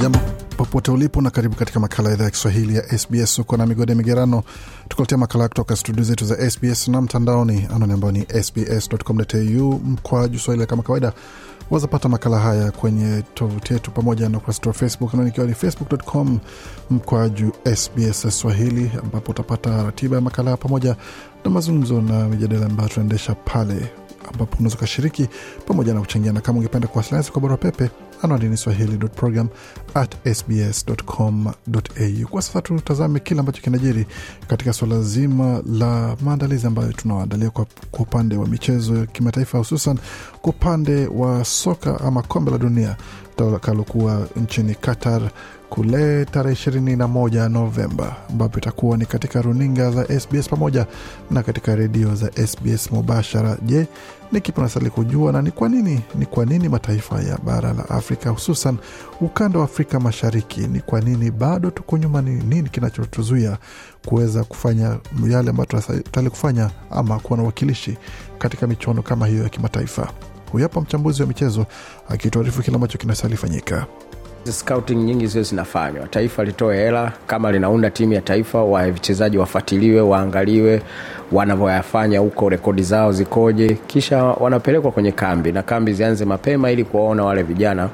Jambo popote ulipo na karibu katika makala ya idhaa ya Kiswahili ya SBS. Uko na migode migerano, tukuletea makala kutoka studio zetu za SBS na mtandaoni, anwani ambayo ni sbs.com.au mkwaju swahili. Kama kawaida, wazapata makala haya kwenye tovuti yetu pamoja na ukurasa wa Facebook anwani ikiwa ni facebook.com mkwaju SBS Swahili, ambapo utapata ratiba ya makala pamoja na mazungumzo na mijadala ambayo tunaendesha pale ambapo unaweza ukashiriki pamoja na kuchangia, na kama ungependa kuwasiliana kwa barua pepe anwani ni swahili.program. Kwa sasa tutazame kile ambacho kinajiri katika suala zima la maandalizi ambayo tunawaandalia kwa, kwa upande wa michezo ya kimataifa, hususan kwa upande wa soka ama kombe la dunia takalokuwa nchini Qatar kule tarehe ishirini na moja Novemba, ambapo itakuwa ni katika runinga za SBS pamoja na katika redio za SBS mubashara. Je, ni kipi unastahili kujua na ni kwa nini? Ni kwa nini mataifa ya bara la Afrika hususan ukanda wa Afrika Mashariki, ni kwa nini bado tuko nyuma? Ni nini kinachotuzuia kuweza kufanya yale ambayo tunastahili kufanya ama kuwa na uwakilishi katika michuano kama hiyo ya kimataifa? Huyu mchambuzi wa michezo akituarifu kile ambacho kinastahili fanyika. Scouting nyingi zio zinafanywa, taifa litoe hela kama linaunda timu ya taifa, wachezaji wafuatiliwe, waangaliwe wanavyoyafanya huko, rekodi zao zikoje, kisha wanapelekwa kwenye kambi na kambi zianze mapema ili kuwaona wale vijana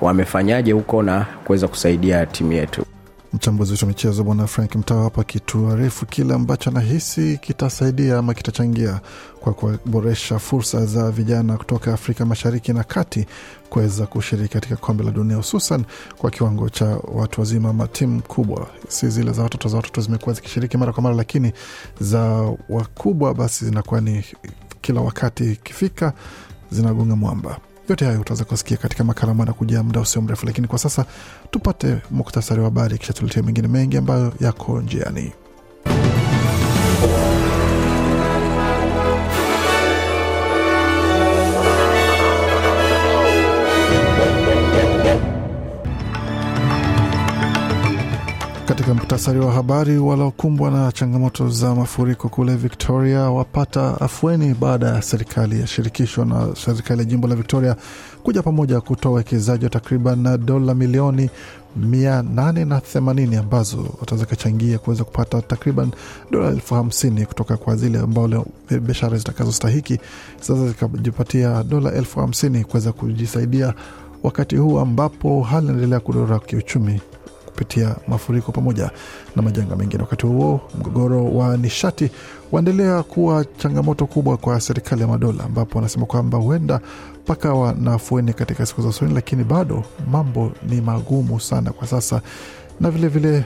wamefanyaje huko na kuweza kusaidia timu yetu. Mchambuzi wetu wa michezo Bwana Frank Mtawa hapa akituarifu kile ambacho anahisi kitasaidia ama kitachangia kwa kuboresha fursa za vijana kutoka Afrika Mashariki na Kati kuweza kushiriki katika kombe la dunia, hususan kwa kiwango cha watu wazima ama timu kubwa, si zile za watoto. Za watoto zimekuwa zikishiriki mara kwa mara, lakini za wakubwa basi zinakuwa ni kila wakati ikifika zinagonga mwamba. Yote hayo utaweza kusikia katika makala ambayo anakuja muda usio mrefu, lakini kwa sasa tupate muktasari wa habari, kisha tuletea mengine mengi ambayo yako njiani. Katika muktasari wa habari, waliokumbwa na changamoto za mafuriko kule Victoria wapata afueni baada ya serikali ya shirikisho na serikali ya jimbo la Victoria kuja pamoja kutoa uwekezaji wa takriban dola milioni 880 ambazo wataweza kachangia kuweza kupata takriban dola elfu hamsini kutoka kwa zile ambao biashara zitakazostahiki sasa zikajipatia dola elfu hamsini kuweza kujisaidia wakati huu ambapo hali inaendelea kudorora kiuchumi kupitia mafuriko pamoja na majanga mengine. Wakati huo mgogoro wa nishati waendelea kuwa changamoto kubwa kwa serikali ya madola, ambapo wanasema kwamba huenda pakawa na afueni katika siku za usoni, lakini bado mambo ni magumu sana kwa sasa, na vilevile vile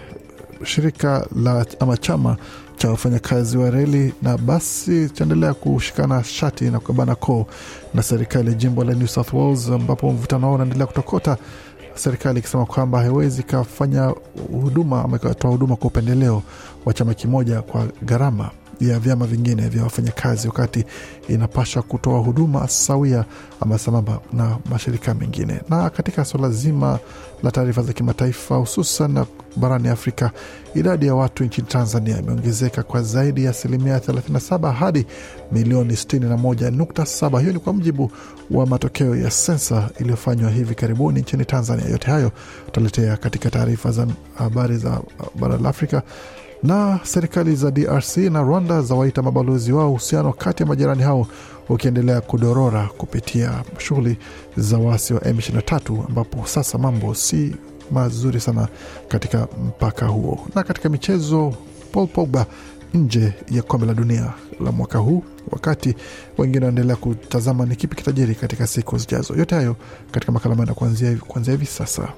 shirika la ama chama cha wafanyakazi wa reli na basi chaendelea kushikana shati na kukabana koo na serikali jimbo la New South Wales, ambapo mvutano wao unaendelea kutokota serikali ikisema kwamba haiwezi ikafanya huduma ama ikatoa huduma kwa upendeleo wa chama kimoja kwa gharama ya vyama vingine vya wafanyakazi, wakati inapasha kutoa huduma sawia ama sambamba na mashirika mengine. Na katika suala zima la taarifa za kimataifa, hususan barani Afrika, idadi ya watu nchini Tanzania imeongezeka kwa zaidi ya asilimia 37 hadi milioni 61.7. Hiyo ni kwa mujibu wa matokeo ya sensa iliyofanywa hivi karibuni nchini Tanzania. Yote hayo tutaletea katika taarifa za habari za bara la Afrika na serikali za DRC na Rwanda zawaita mabalozi wao uhusiano kati ya majirani hao ukiendelea kudorora kupitia shughuli za waasi wa M23 ambapo sasa mambo si mazuri sana katika mpaka huo. Na katika michezo, Paul Pogba nje ya kombe la dunia la mwaka huu, wakati wengine wanaendelea kutazama ni kipi kitajiri katika siku zijazo. Yote hayo katika makala manda kuanzia hivi sasa.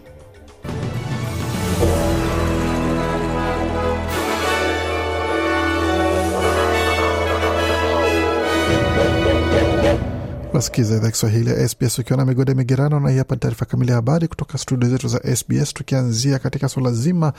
Unasikiza idhaa Kiswahili ya SBS ukiwa na migode migerano, na hii hapa taarifa kamili ya habari kutoka studio zetu za SBS, tukianzia katika suala zima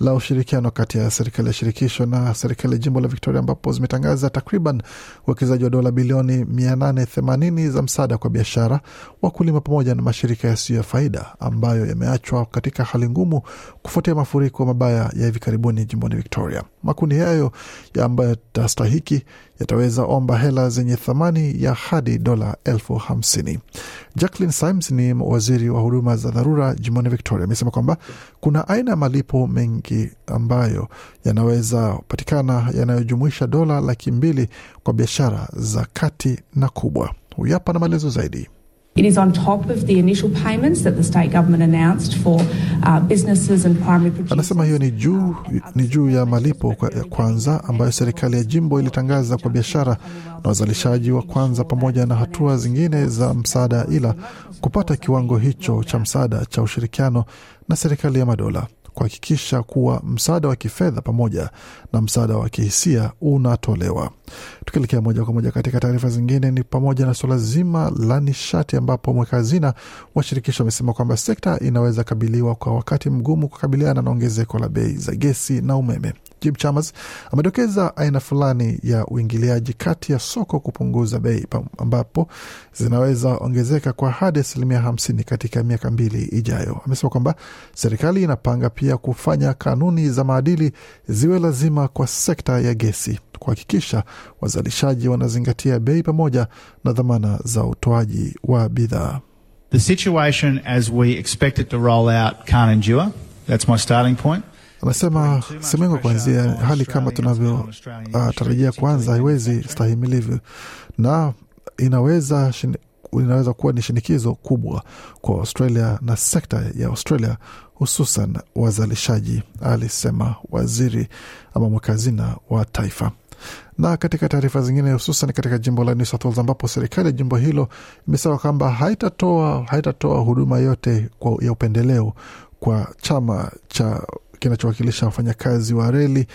la ushirikiano kati ya serikali ya shirikisho na serikali ya jimbo la Victoria, ambapo zimetangaza takriban uwekezaji wa dola bilioni 880 za msaada kwa biashara, wakulima pamoja na mashirika yasiyo ya faida ambayo yameachwa katika hali ngumu kufuatia mafuriko mabaya ya hivi karibuni jimboni Victoria. Makundi hayo ambayo yatastahiki yataweza omba hela zenye thamani ya hadi dola elfu hamsini. Jacqueline Symes ni waziri wa huduma za dharura jimboni Victoria, amesema kwamba kuna aina ya malipo mengi ambayo yanaweza patikana yanayojumuisha dola laki mbili kwa biashara za kati na kubwa. Huyu hapa na maelezo zaidi. It is on top of the initial payments that the state government announced for uh, businesses and primary producers. Anasema hiyo ni juu, ni juu ya malipo kwa- ya kwanza ambayo serikali ya jimbo ilitangaza kwa biashara na wazalishaji wa kwanza, pamoja na hatua zingine za msaada, ila kupata kiwango hicho cha msaada cha ushirikiano na serikali ya madola kuhakikisha kuwa msaada wa kifedha pamoja na msaada wa kihisia unatolewa. Tukielekea moja kwa moja katika taarifa zingine, ni pamoja na suala zima la nishati, ambapo mweka hazina wa shirikisho amesema kwamba sekta inaweza kabiliwa kwa wakati mgumu kukabiliana na ongezeko la bei za gesi na umeme. Jim Chalmers amedokeza aina fulani ya uingiliaji kati ya soko kupunguza bei ambapo zinaweza ongezeka kwa hadi asilimia hamsini katika miaka mbili ijayo. Amesema kwamba serikali inapanga pia kufanya kanuni za maadili ziwe lazima kwa sekta ya gesi kuhakikisha wazalishaji wanazingatia bei pamoja na dhamana za utoaji wa bidhaa. The situation as we expect it to roll out can't endure. That's my starting point. Anasema semengo kuanzia hali kama tunavyotarajia kuanza haiwezi stahimilivu na inaweza shini- inaweza kuwa ni shinikizo kubwa kwa Australia na sekta ya Australia hususan wazalishaji, alisema waziri ama mwakazina wa taifa. Na katika taarifa zingine, hususan katika jimbo la New South Wales ambapo serikali ya jimbo hilo imesema kwamba haitatoa haitatoa huduma yote kwa, ya upendeleo kwa chama cha kinachowakilisha wafanyakazi wa reli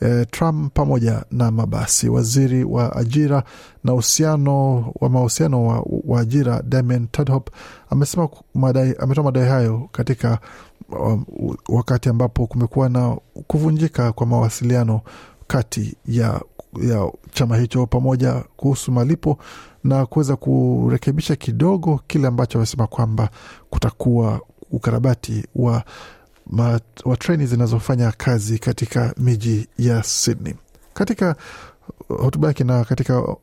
eh, tram pamoja na mabasi. Waziri wa ajira na uhusiano wa mahusiano wa, wa ajira Damien Tadhop amesema madai, ametoa madai hayo katika um, wakati ambapo kumekuwa na kuvunjika kwa mawasiliano kati ya, ya chama hicho pamoja kuhusu malipo na kuweza kurekebisha kidogo kile ambacho amesema kwamba kutakuwa ukarabati wa wa treni zinazofanya kazi katika miji ya Sydney. Katika hotuba yake na katika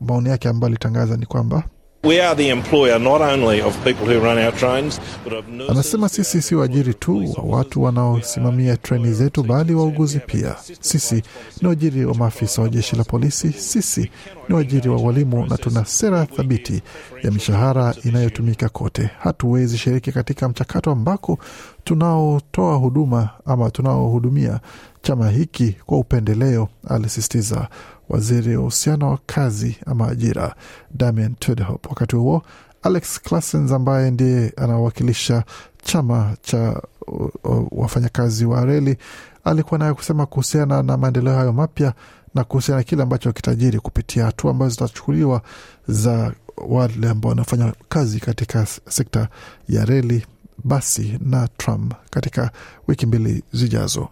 maoni yake ambayo alitangaza ni kwamba We are the employer not only of people who run our trains, but of nurses. Anasema sisi si waajiri tu wa watu wanaosimamia treni zetu, bali wauguzi pia. Sisi ni waajiri wa maafisa wa jeshi la polisi, sisi ni waajiri wa walimu, na tuna sera thabiti ya mishahara inayotumika kote. Hatuwezi shiriki katika mchakato ambako tunaotoa huduma ama tunaohudumia chama hiki kwa upendeleo, alisisitiza waziri wa uhusiano wa kazi ama ajira Damian Tudhope. Wakati huo Alex Classens ambaye ndiye anawakilisha chama cha uh, uh, wafanyakazi wa reli alikuwa naye kusema kuhusiana na maendeleo hayo mapya na kuhusiana na kile ambacho kitajiri kupitia hatua ambazo zitachukuliwa za wale ambao wanafanya kazi katika sekta ya reli, basi na tram katika wiki mbili zijazo.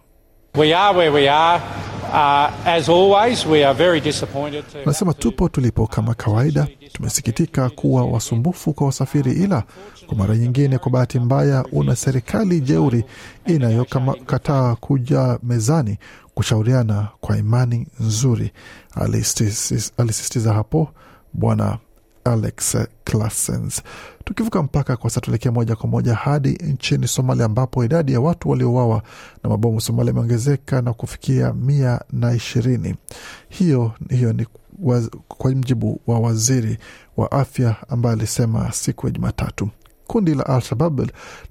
We are where we are. Uh, as always, we are very disappointed. To Nasema tupo tulipo kama kawaida. Tumesikitika kuwa wasumbufu kwa wasafiri, ila kwa mara nyingine, kwa bahati mbaya, una serikali jeuri inayokataa kuja mezani kushauriana kwa imani nzuri, alisisitiza hapo Bwana Alex Classens. Tukivuka mpaka kwa sasa, tuelekea moja kwa moja hadi nchini Somalia ambapo idadi ya watu waliouawa na mabomu Somalia imeongezeka na kufikia mia na ishirini. Hiyo, hiyo ni kwa mjibu wa waziri wa afya ambaye alisema siku ya Jumatatu. Kundi la Al-Shabab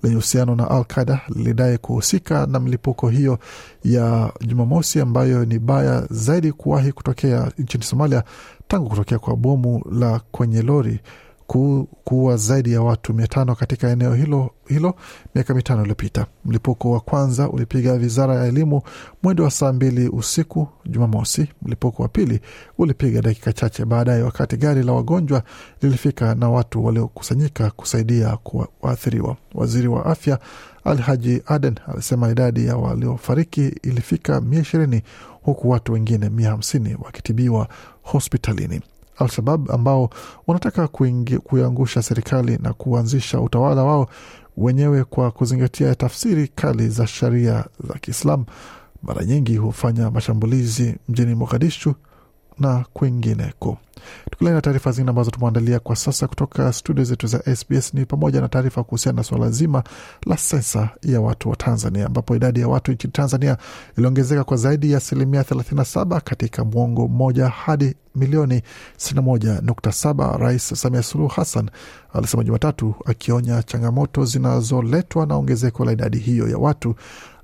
lenye uhusiano na Al Qaida lilidai kuhusika na milipuko hiyo ya Jumamosi ambayo ni baya zaidi kuwahi kutokea nchini Somalia tangu kutokea kwa bomu la kwenye lori kuua zaidi ya watu mia tano katika eneo hilo hilo miaka mitano iliyopita. Mlipuko wa kwanza ulipiga wizara ya elimu mwendo wa saa mbili usiku Jumamosi. Mlipuko wa pili ulipiga dakika chache baadaye, wakati gari la wagonjwa lilifika na watu waliokusanyika kusaidia waathiriwa. Waziri wa afya Al Haji Aden alisema idadi ya waliofariki ilifika mia ishirini huku watu wengine mia hamsini wakitibiwa hospitalini. Al-Shabab ambao wanataka kuiangusha serikali na kuanzisha utawala wao wenyewe kwa kuzingatia tafsiri kali za sharia za Kiislamu, mara nyingi hufanya mashambulizi mjini Mogadishu na kwingineko. Tukiendelea na taarifa zingine ambazo tumeandalia kwa sasa kutoka studio zetu za SBS ni pamoja na taarifa kuhusiana na suala zima la sensa ya watu wa Tanzania, ambapo idadi ya watu nchini Tanzania iliongezeka kwa zaidi ya asilimia 37 katika mwongo mmoja hadi milioni 61.7. Rais Samia Suluhu Hassan alisema Jumatatu, akionya changamoto zinazoletwa na ongezeko la idadi hiyo ya watu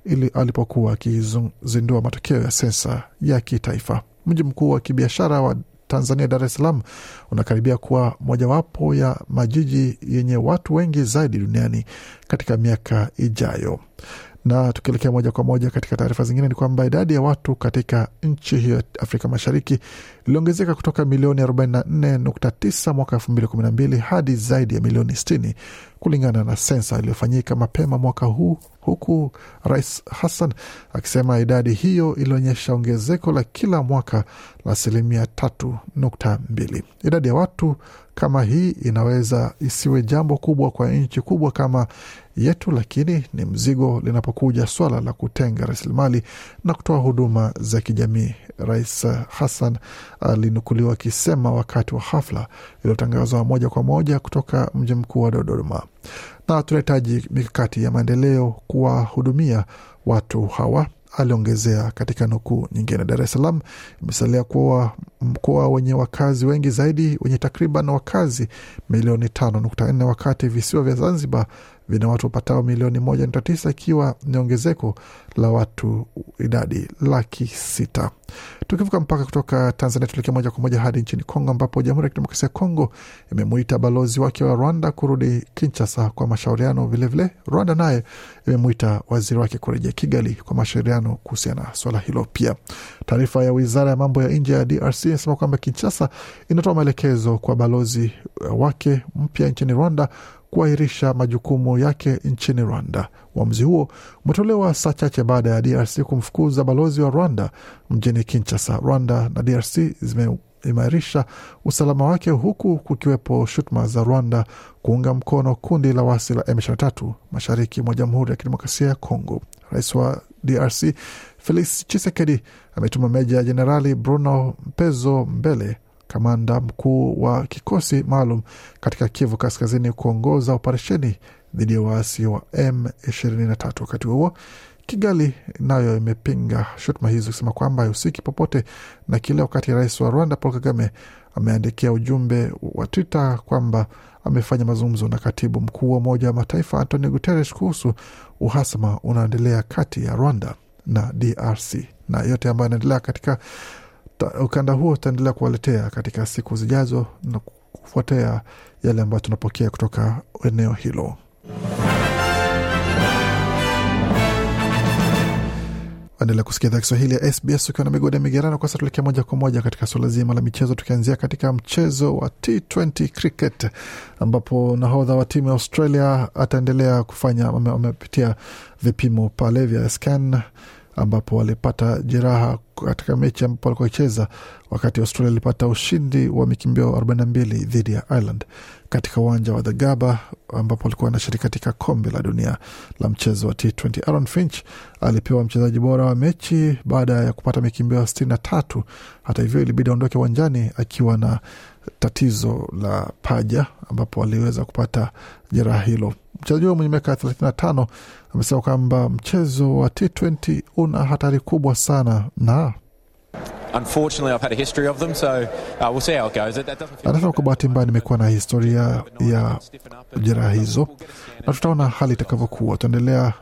ili alipokuwa akizindua matokeo ya sensa ya kitaifa. Mji mkuu wa kibiashara wa Tanzania, Dar es Salaam, unakaribia kuwa mojawapo ya majiji yenye watu wengi zaidi duniani katika miaka ijayo. Na tukielekea moja kwa moja katika taarifa zingine ni kwamba idadi ya watu katika nchi hiyo ya Afrika Mashariki iliongezeka kutoka milioni 44.9 mwaka 2012 hadi zaidi ya milioni 60 kulingana na sensa iliyofanyika mapema mwaka huu, huku Rais Hassan akisema idadi hiyo ilionyesha ongezeko la kila mwaka la asilimia 3.2. Idadi ya watu kama hii inaweza isiwe jambo kubwa kwa nchi kubwa kama yetu, lakini ni mzigo linapokuja swala la kutenga rasilimali na kutoa huduma za kijamii. Rais Hassan alinukuliwa akisema wakati wa hafla iliyotangazwa moja kwa moja kutoka mji mkuu wa Dodoma. Na tunahitaji mikakati ya maendeleo kuwahudumia watu hawa, aliongezea katika nukuu nyingine. Dar es Salaam imesalia kuwa mkoa wenye wakazi wengi zaidi wenye takriban wakazi milioni tano nukta nne wakati visiwa vya Zanzibar vina watu wapatao milioni moja nukta tisa ikiwa ni ongezeko la watu idadi laki sita. Tukivuka mpaka kutoka Tanzania tuelekea moja kwa moja hadi nchini Kongo, ambapo Jamhuri ya Kidemokrasia ya Kongo imemuita balozi wake wa Rwanda kurudi Kinshasa kwa mashauriano. Vilevile Rwanda naye imemuita waziri wake kurejea Kigali kwa mashauriano kuhusiana na swala hilo. Pia taarifa ya wizara ya mambo ya nje ya DRC inasema kwamba Kinshasa inatoa maelekezo kwa balozi wake mpya nchini Rwanda kuahirisha majukumu yake nchini Rwanda. Uamuzi huo umetolewa saa chache baada ya DRC kumfukuza balozi wa Rwanda mjini Kinshasa. Rwanda na DRC zimeimarisha usalama wake huku kukiwepo shutuma za Rwanda kuunga mkono kundi la wasi la M23 mashariki mwa Jamhuri ya Kidemokrasia ya Kongo. Rais wa DRC Felix Tshisekedi ametuma Meja ya Jenerali Bruno Mpezo Mbele kamanda mkuu wa kikosi maalum katika Kivu Kaskazini kuongoza operesheni dhidi ya waasi wa M23. Wakati huo Kigali nayo imepinga shutuma hizo kusema kwamba haihusiki popote na kile, wakati rais wa Rwanda Paul Kagame ameandikia ujumbe wa Twitter kwamba amefanya mazungumzo na katibu mkuu wa Umoja wa Mataifa Antonio Guterres kuhusu uhasama unaoendelea kati ya Rwanda na DRC na yote ambayo yanaendelea katika ukanda huo utaendelea kuwaletea katika siku zijazo na kufuatia yale ambayo tunapokea kutoka eneo hilo. Endelea kusikia idhaa Kiswahili ya SBS ukiwa na migode migerano. Kwa sasa tuelekea moja kwa moja katika suala zima la michezo, tukianzia katika mchezo wa T20 cricket ambapo nahodha wa timu ya Australia ataendelea kufanya, amepitia vipimo pale vya scan ambapo walipata jeraha katika mechi ambapo walikuwa wakicheza wakati Australia ilipata ushindi wa mikimbio 42 dhidi ya Ireland katika uwanja wa The Gabba ambapo walikuwa wanashiriki katika kombe la dunia la mchezo wa T20. Aaron Finch alipewa mchezaji bora wa mechi baada ya kupata mikimbio 63. Hata hivyo, ilibidi aondoke uwanjani akiwa na tatizo la paja ambapo aliweza kupata jeraha hilo. Mchezaji huyo mwenye miaka 35 amesema kwamba mchezo wa T20 una hatari kubwa sana na anasema kwa bahati mbaya nimekuwa na historia ya jeraha hizo na tutaona hali itakavyokuwa. Tutaendelea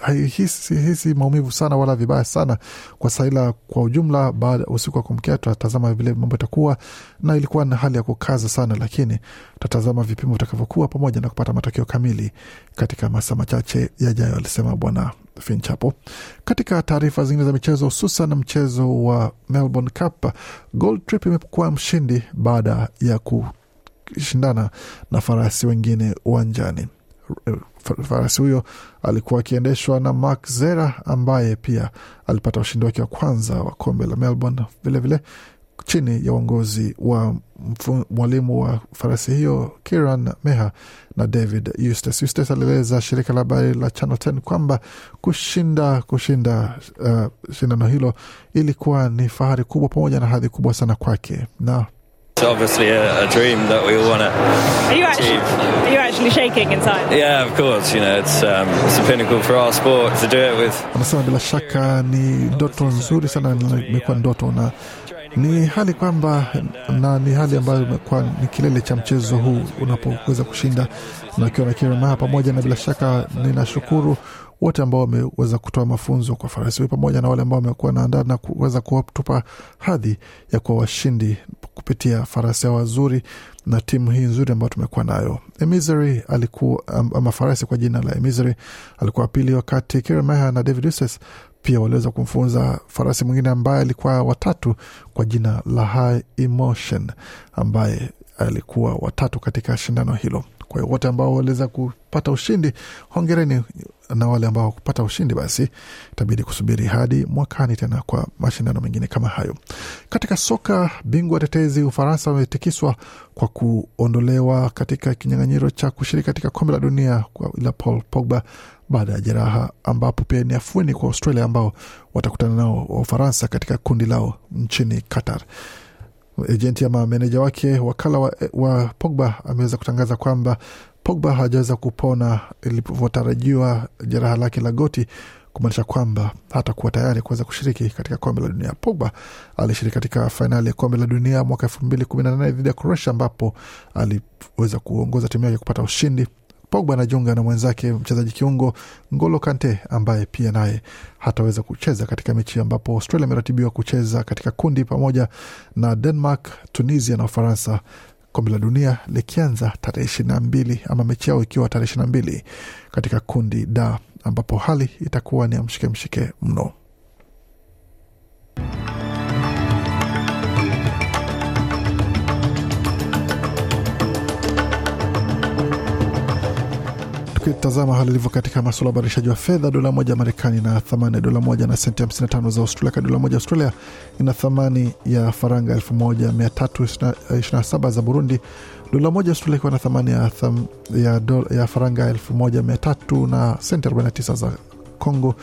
haihisi hisi maumivu sana wala vibaya sana kwa Saila kwa ujumla. Baada usiku wa kumkia tutatazama vile mambo itakuwa, na ilikuwa na hali ya kukaza sana, lakini tutatazama vipimo vitakavyokuwa pamoja na kupata matokeo kamili katika masaa machache yajayo, alisema Bwana Finch. Katika taarifa zingine za michezo, hususan mchezo wa Melbourne Cup, Gold Trip imekuwa mshindi baada ya kushindana na farasi wengine uwanjani. Farasi huyo alikuwa akiendeshwa na Mark Zera ambaye pia alipata ushindi wake wa kwanza wa kombe la Melbourne vilevile vile, chini ya uongozi wa mwalimu wa farasi hiyo Kiran Meha na David Eustace. Eustace alieleza shirika la habari la Channel 10 kwamba kushinda kushinda uh, shindano hilo ilikuwa ni fahari kubwa pamoja na hadhi kubwa sana kwake na obviously a, a dream that we all want to achieve. actually, are you actually shaking inside? Yeah, of course. You know, it's um, it's a pinnacle for our sport to do it with. Anasema bila shaka ni ndoto nzuri sana, imekuwa ndoto na ni hali kwamba na ni hali ambayo imekuwa ni kilele cha mchezo huu unapoweza kushinda na ukiwa na Kirima pamoja, na bila shaka ninashukuru wote ambao wameweza kutoa mafunzo kwa farasi huyu pamoja na wale ambao wamekuwa naandaa na kuweza kuwatupa hadhi ya kuwa washindi kupitia farasi hao wazuri na timu hii nzuri ambayo tumekuwa nayo. Emisery alikuwa ama farasi kwa jina la Emisery alikuwa pili, wakati Kirmeha na David Uses pia waliweza kumfunza farasi mwingine ambaye alikuwa watatu kwa jina la High Emotion ambaye alikuwa watatu katika shindano hilo. Kwa hiyo wote ambao waliweza kupata ushindi, hongereni, na wale ambao kupata ushindi, basi itabidi kusubiri hadi mwakani tena kwa mashindano mengine kama hayo. Katika soka, bingwa tetezi Ufaransa wametikiswa kwa kuondolewa katika kinyang'anyiro cha kushiriki katika kombe la dunia kwa ila Paul Pogba baada ya jeraha, ambapo pia ni afueni kwa Australia ambao watakutana nao wa Ufaransa katika kundi lao nchini Qatar. Ejenti ama meneja wake wakala wa, wa Pogba ameweza kutangaza kwamba Pogba hajaweza kupona ilivyotarajiwa jeraha lake la goti, kumaanisha kwamba hatakuwa tayari kuweza kushiriki katika kombe la dunia. Pogba alishiriki katika fainali ya kombe la dunia mwaka elfu mbili kumi na nane dhidi ya Croatia ambapo aliweza kuongoza timu yake kupata ushindi. Pogba anajiunga na mwenzake mchezaji kiungo Ngolo Kante ambaye pia naye hataweza kucheza katika mechi ambapo Australia imeratibiwa kucheza katika kundi pamoja na Denmark, Tunisia na Ufaransa, kombe la dunia likianza tarehe ishirini na mbili ama mechi yao ikiwa tarehe ishirini na mbili katika kundi da ambapo hali itakuwa ni ya mshike mshike mno. Tukitazama hali ilivyo katika masuala ya ubadilishaji wa fedha, dola moja ya Marekani na thamani ya dola moja na senti 55 za Australia. Ka dola moja Australia ina thamani ya faranga 1327 za Burundi. Dola moja Australia ikiwa na thamani ya, tham, ya, do, ya faranga 1300 na senti 49 za Congo,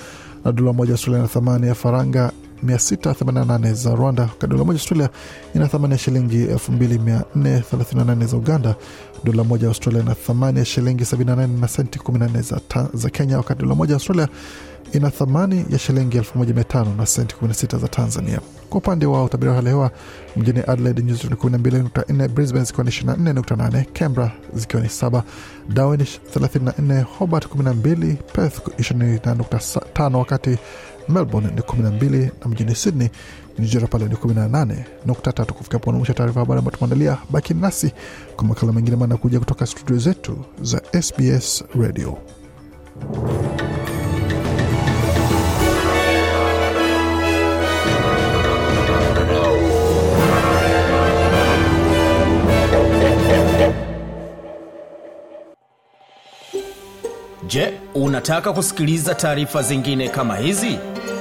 na dola moja Australia na thamani ya faranga 688 za Rwanda. Dola moja Australia ina thamani ya shilingi 2438 za Uganda. Dola moja Australia ina thamani ya shilingi 78 na senti 14 za, za Kenya, wakati dola moja Australia ina thamani ya shilingi 1500 na senti 16 za Tanzania. Kwa upande wa utabiri wa hali ya hewa mjini Adelaide nyuzi ni 12.4, Brisbane zikiwa ni 24.8, Canberra zikiwa ni 7, Darwin 34, Hobart 12, Perth 28.5, wakati Melbourne ni 12 na mjini Sydney joto pale ni 18.3. Kufikia hapo mwisho taarifa habari ambayo tumeandalia. Baki nasi kwa makala mengine maana kuja kutoka studio zetu za SBS Radio. Je, unataka kusikiliza taarifa zingine kama hizi?